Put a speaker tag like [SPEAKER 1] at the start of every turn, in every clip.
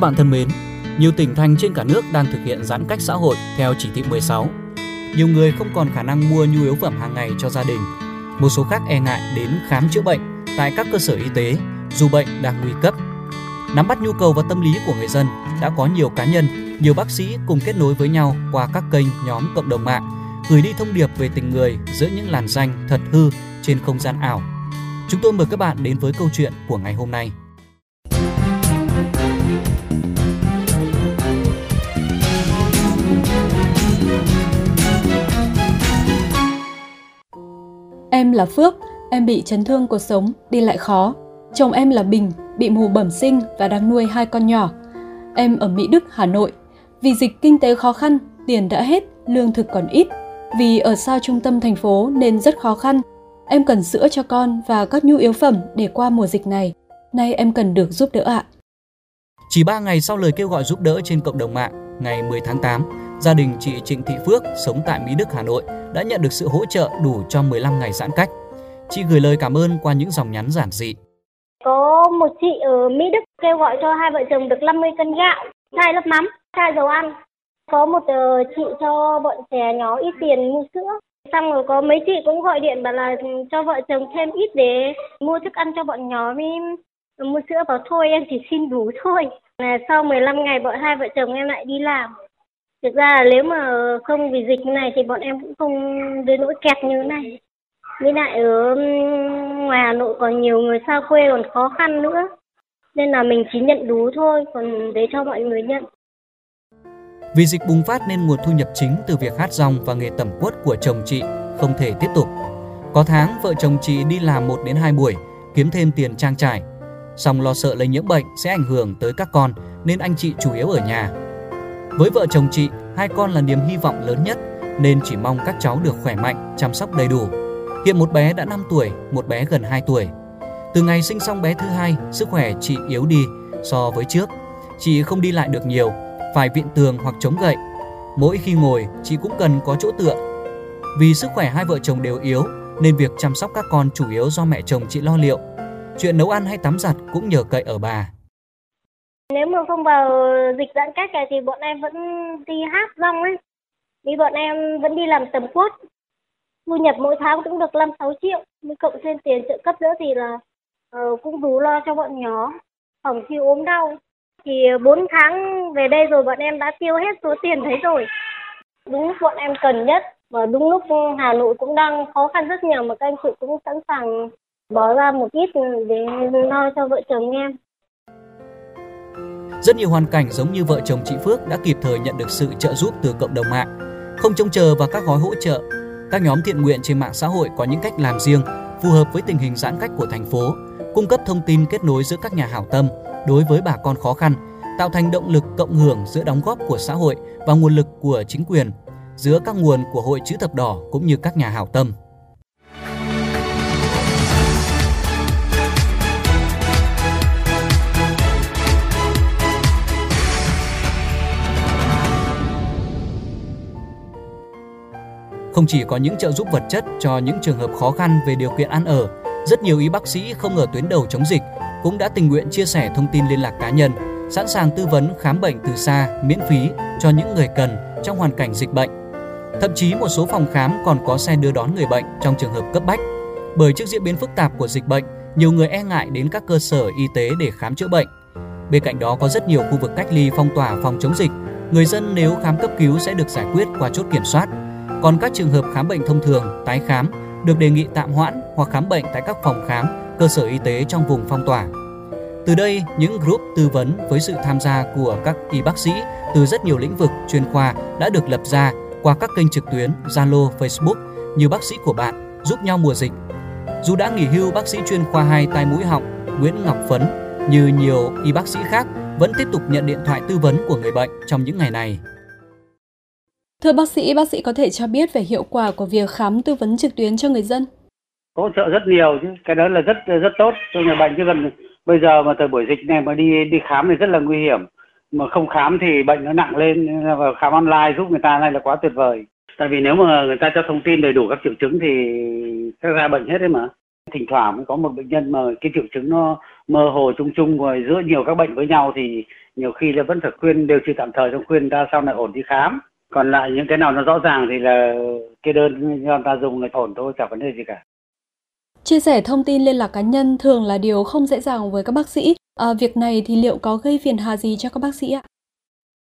[SPEAKER 1] Các bạn thân mến, nhiều tỉnh thành trên cả nước đang thực hiện giãn cách xã hội theo chỉ thị 16. Nhiều người không còn khả năng mua nhu yếu phẩm hàng ngày cho gia đình. Một số khác e ngại đến khám chữa bệnh tại các cơ sở y tế dù bệnh đang nguy cấp. Nắm bắt nhu cầu và tâm lý của người dân, đã có nhiều cá nhân, nhiều bác sĩ cùng kết nối với nhau qua các kênh nhóm cộng đồng mạng, gửi đi thông điệp về tình người giữa những làn danh thật hư trên không gian ảo. Chúng tôi mời các bạn đến với câu chuyện của ngày hôm nay.
[SPEAKER 2] Em là Phước, em bị chấn thương cuộc sống, đi lại khó. Chồng em là Bình, bị mù bẩm sinh và đang nuôi hai con nhỏ. Em ở Mỹ Đức, Hà Nội. Vì dịch kinh tế khó khăn, tiền đã hết, lương thực còn ít. Vì ở xa trung tâm thành phố nên rất khó khăn. Em cần sữa cho con và các nhu yếu phẩm để qua mùa dịch này. Nay em cần được giúp đỡ ạ.
[SPEAKER 1] Chỉ 3 ngày sau lời kêu gọi giúp đỡ trên cộng đồng mạng, ngày 10 tháng 8, gia đình chị Trịnh Thị Phước sống tại Mỹ Đức, Hà Nội đã nhận được sự hỗ trợ đủ cho 15 ngày giãn cách. Chị gửi lời cảm ơn qua những dòng nhắn giản dị.
[SPEAKER 3] Có một chị ở Mỹ Đức kêu gọi cho hai vợ chồng được 50 cân gạo, chai lớp mắm, chai dầu ăn. Có một ờ, chị cho bọn trẻ nhỏ ít tiền mua sữa. Xong rồi có mấy chị cũng gọi điện bảo là ừ, cho vợ chồng thêm ít để mua thức ăn cho bọn nhỏ với mua sữa bảo thôi em chỉ xin đủ thôi. Là sau 15 ngày bọn hai vợ chồng em lại đi làm. Thực ra là nếu mà không vì dịch như này thì bọn em cũng không đến nỗi kẹt như thế này. Với lại ở ngoài Hà Nội còn nhiều người xa quê còn khó khăn nữa. Nên là mình chỉ nhận đủ thôi, còn để cho mọi người nhận.
[SPEAKER 1] Vì dịch bùng phát nên nguồn thu nhập chính từ việc hát rong và nghề tẩm quất của chồng chị không thể tiếp tục. Có tháng vợ chồng chị đi làm 1 đến 2 buổi, kiếm thêm tiền trang trải. Song lo sợ lây nhiễm bệnh sẽ ảnh hưởng tới các con nên anh chị chủ yếu ở nhà. Với vợ chồng chị, hai con là niềm hy vọng lớn nhất nên chỉ mong các cháu được khỏe mạnh, chăm sóc đầy đủ. Hiện một bé đã 5 tuổi, một bé gần 2 tuổi. Từ ngày sinh xong bé thứ hai, sức khỏe chị yếu đi so với trước. Chị không đi lại được nhiều, phải viện tường hoặc chống gậy. Mỗi khi ngồi, chị cũng cần có chỗ tựa. Vì sức khỏe hai vợ chồng đều yếu, nên việc chăm sóc các con chủ yếu do mẹ chồng chị lo liệu. Chuyện nấu ăn hay tắm giặt cũng nhờ cậy ở bà.
[SPEAKER 3] Nếu mà không vào dịch giãn cách này thì bọn em vẫn đi hát rong ấy. Vì bọn em vẫn đi làm tầm quất. Thu nhập mỗi tháng cũng được 5-6 triệu. Mới cộng thêm tiền trợ cấp nữa thì là uh, cũng đủ lo cho bọn nhỏ. Phòng khi ốm đau. Thì ờ, 4 tháng về đây rồi bọn em đã tiêu hết số tiền đấy rồi. Đúng lúc bọn em cần nhất. Và đúng lúc Hà Nội cũng đang khó khăn rất nhiều mà các anh chị cũng sẵn sàng bỏ ra một ít để lo cho vợ chồng em.
[SPEAKER 1] Rất nhiều hoàn cảnh giống như vợ chồng chị Phước đã kịp thời nhận được sự trợ giúp từ cộng đồng mạng. Không trông chờ vào các gói hỗ trợ, các nhóm thiện nguyện trên mạng xã hội có những cách làm riêng phù hợp với tình hình giãn cách của thành phố, cung cấp thông tin kết nối giữa các nhà hảo tâm đối với bà con khó khăn, tạo thành động lực cộng hưởng giữa đóng góp của xã hội và nguồn lực của chính quyền, giữa các nguồn của Hội Chữ Thập Đỏ cũng như các nhà hảo tâm. Không chỉ có những trợ giúp vật chất cho những trường hợp khó khăn về điều kiện ăn ở, rất nhiều y bác sĩ không ở tuyến đầu chống dịch cũng đã tình nguyện chia sẻ thông tin liên lạc cá nhân, sẵn sàng tư vấn khám bệnh từ xa miễn phí cho những người cần trong hoàn cảnh dịch bệnh. Thậm chí một số phòng khám còn có xe đưa đón người bệnh trong trường hợp cấp bách. Bởi trước diễn biến phức tạp của dịch bệnh, nhiều người e ngại đến các cơ sở y tế để khám chữa bệnh. Bên cạnh đó có rất nhiều khu vực cách ly phong tỏa phòng chống dịch, người dân nếu khám cấp cứu sẽ được giải quyết qua chốt kiểm soát. Còn các trường hợp khám bệnh thông thường, tái khám được đề nghị tạm hoãn hoặc khám bệnh tại các phòng khám, cơ sở y tế trong vùng phong tỏa. Từ đây, những group tư vấn với sự tham gia của các y bác sĩ từ rất nhiều lĩnh vực chuyên khoa đã được lập ra qua các kênh trực tuyến Zalo, Facebook như bác sĩ của bạn giúp nhau mùa dịch. Dù đã nghỉ hưu bác sĩ chuyên khoa 2 tai mũi họng Nguyễn Ngọc Phấn như nhiều y bác sĩ khác vẫn tiếp tục nhận điện thoại tư vấn của người bệnh trong những ngày này.
[SPEAKER 2] Thưa bác sĩ, bác sĩ có thể cho biết về hiệu quả của việc khám tư vấn trực tuyến cho người dân?
[SPEAKER 4] Hỗ trợ rất nhiều chứ, cái đó là rất rất tốt cho người bệnh. Chứ còn bây giờ mà thời buổi dịch này mà đi đi khám thì rất là nguy hiểm. Mà không khám thì bệnh nó nặng lên. Và khám online giúp người ta này là quá tuyệt vời. Tại vì nếu mà người ta cho thông tin đầy đủ các triệu chứng thì sẽ ra bệnh hết đấy mà. Thỉnh thoảng mới có một bệnh nhân mà cái triệu chứng nó mơ hồ chung chung rồi giữa nhiều các bệnh với nhau thì nhiều khi là vẫn phải khuyên điều trị tạm thời trong khuyên ta sau này ổn đi khám còn lại những cái nào nó rõ ràng thì là cái đơn cho ta dùng là ổn thôi chẳng vấn đề gì cả
[SPEAKER 2] Chia sẻ thông tin liên lạc cá nhân thường là điều không dễ dàng với các bác sĩ. À, việc này thì liệu có gây phiền hà gì cho các bác sĩ ạ?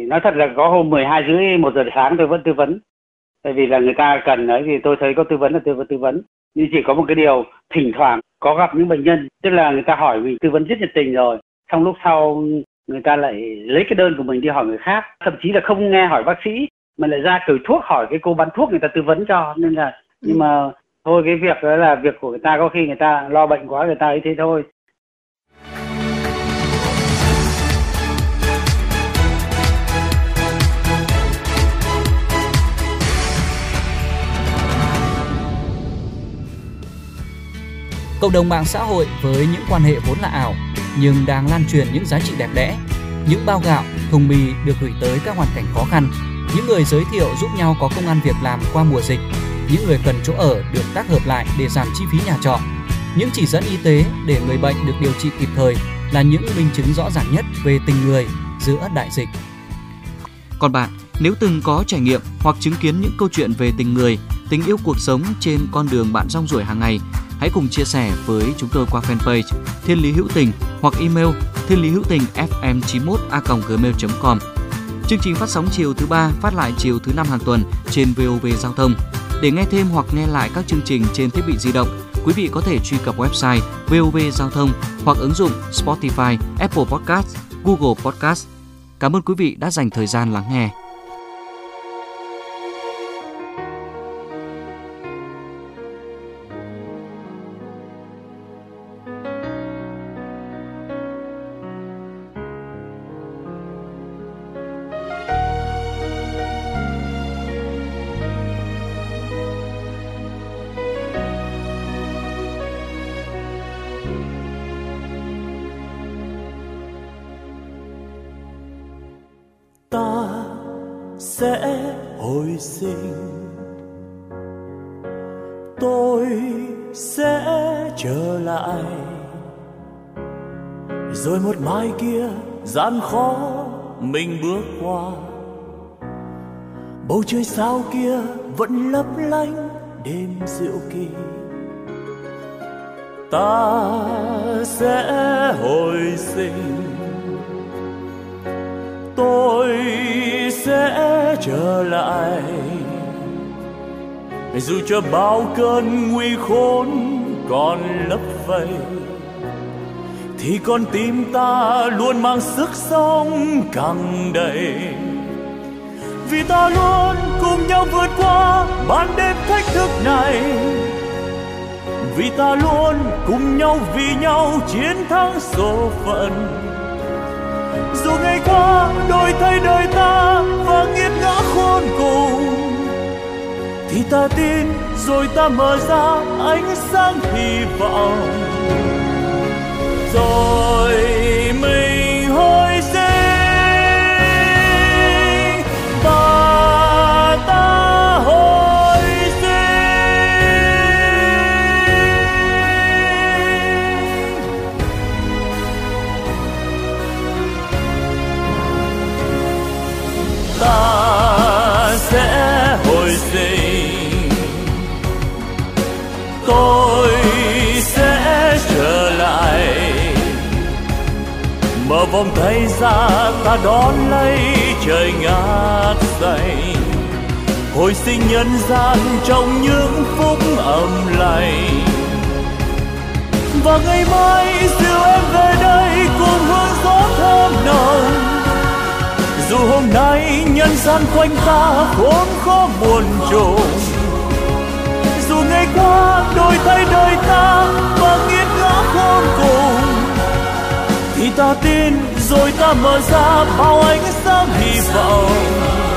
[SPEAKER 4] Nói thật là có hôm 12 rưỡi 1 giờ sáng tôi vẫn tư vấn. Tại vì là người ta cần ấy thì tôi thấy có tư vấn là tôi vẫn tư vấn. Nhưng chỉ có một cái điều thỉnh thoảng có gặp những bệnh nhân tức là người ta hỏi mình tư vấn rất nhiệt tình rồi. Xong lúc sau người ta lại lấy cái đơn của mình đi hỏi người khác. Thậm chí là không nghe hỏi bác sĩ mà lại ra cởi thuốc hỏi cái cô bán thuốc người ta tư vấn cho. Nên là nhưng mà thôi cái việc đó là việc của người ta có khi người ta lo bệnh quá người ta ấy thế thôi
[SPEAKER 1] Cộng đồng mạng xã hội với những quan hệ vốn là ảo nhưng đang lan truyền những giá trị đẹp đẽ. Những bao gạo, thùng mì được gửi tới các hoàn cảnh khó khăn. Những người giới thiệu giúp nhau có công ăn việc làm qua mùa dịch những người cần chỗ ở được tác hợp lại để giảm chi phí nhà trọ. Những chỉ dẫn y tế để người bệnh được điều trị kịp thời là những minh chứng rõ ràng nhất về tình người giữa đại dịch. Còn bạn, nếu từng có trải nghiệm hoặc chứng kiến những câu chuyện về tình người, tình yêu cuộc sống trên con đường bạn rong ruổi hàng ngày, hãy cùng chia sẻ với chúng tôi qua fanpage Thiên Lý Hữu Tình hoặc email thiên lý hữu tình fm 91 a gmail.com. Chương trình phát sóng chiều thứ ba, phát lại chiều thứ năm hàng tuần trên VOV Giao thông. Để nghe thêm hoặc nghe lại các chương trình trên thiết bị di động, quý vị có thể truy cập website VOV Giao thông hoặc ứng dụng Spotify, Apple Podcast, Google Podcast. Cảm ơn quý vị đã dành thời gian lắng nghe.
[SPEAKER 5] Sẽ hồi sinh. Tôi sẽ trở lại. Rồi một mai kia, gian khó mình bước qua. Bầu trời sao kia vẫn lấp lánh đêm diệu kỳ. Ta sẽ hồi sinh. Tôi trở lại. Dù cho bao cơn nguy khốn còn lấp vây, thì con tim ta luôn mang sức sống càng đầy. Vì ta luôn cùng nhau vượt qua ban đêm thách thức này. Vì ta luôn cùng nhau vì nhau chiến thắng số phận dù ngày qua đổi thay đời ta và nghiệt ngã khôn cùng. Thì ta tin, rồi ta mở ra ánh sáng hy vọng. Rồi vòng tay ra ta đón lấy trời ngát xanh hồi sinh nhân gian trong những phút ấm lầy. và ngày mai dìu em về đây cùng hương gió thơm nồng. Dù hôm nay nhân gian quanh ta khốn khó buồn trùng. Dù ngày qua đổi thay đời ta và nghiệt ngã khôn cùng ta tin rồi ta mở ra bao ánh sáng hy vọng.